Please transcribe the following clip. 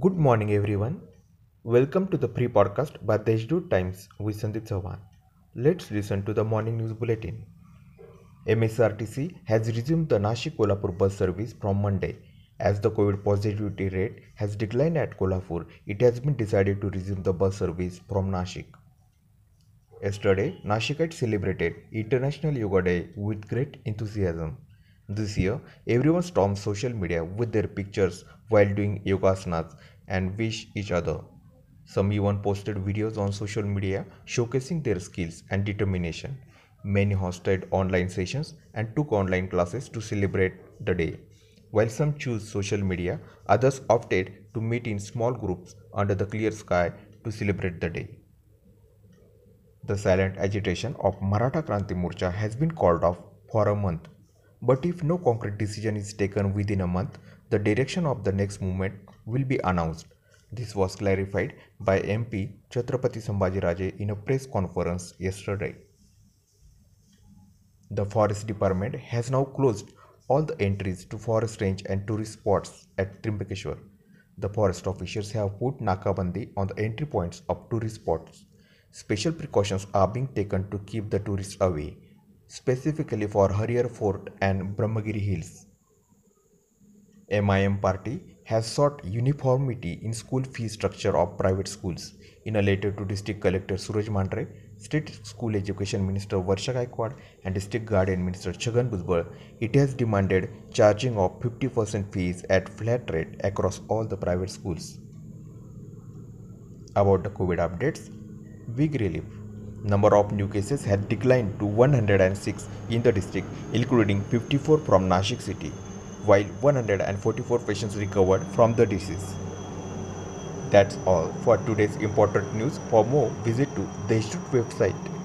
Good morning, everyone. Welcome to the pre podcast by Deshdoot Times with Sandeep Chauhan. Let's listen to the morning news bulletin. MSRTC has resumed the Nashik Kolhapur bus service from Monday. As the COVID positivity rate has declined at Kolhapur, it has been decided to resume the bus service from Nashik. Yesterday, Nashikites celebrated International Yoga Day with great enthusiasm. This year, everyone stormed social media with their pictures while doing yogasanas and wish each other. Some even posted videos on social media showcasing their skills and determination. Many hosted online sessions and took online classes to celebrate the day. While some chose social media, others opted to meet in small groups under the clear sky to celebrate the day. The silent agitation of Maratha Kranti Morcha has been called off for a month. But if no concrete decision is taken within a month, the direction of the next movement will be announced. This was clarified by MP Chhatrapati Sambhajiraje in a press conference yesterday. The Forest Department has now closed all the entries to forest range and tourist spots at Trimbakeshwar. The forest officials have put Nakabandi on the entry points of tourist spots. Special precautions are being taken to keep the tourists away specifically for Harihar Fort and Brahmagiri Hills. MIM party has sought uniformity in school fee structure of private schools. In a letter to District Collector Suraj Mandre, State School Education Minister Varsha Gaikwad and District Guardian Minister Chhagan Bhujbal, it has demanded charging of 50% fees at flat rate across all the private schools. About the COVID updates, big relief number of new cases had declined to 106 in the district, including 54 from Nashik city, while 144 patients recovered from the disease. That's all for today's important news. For more, visit to the Institute website.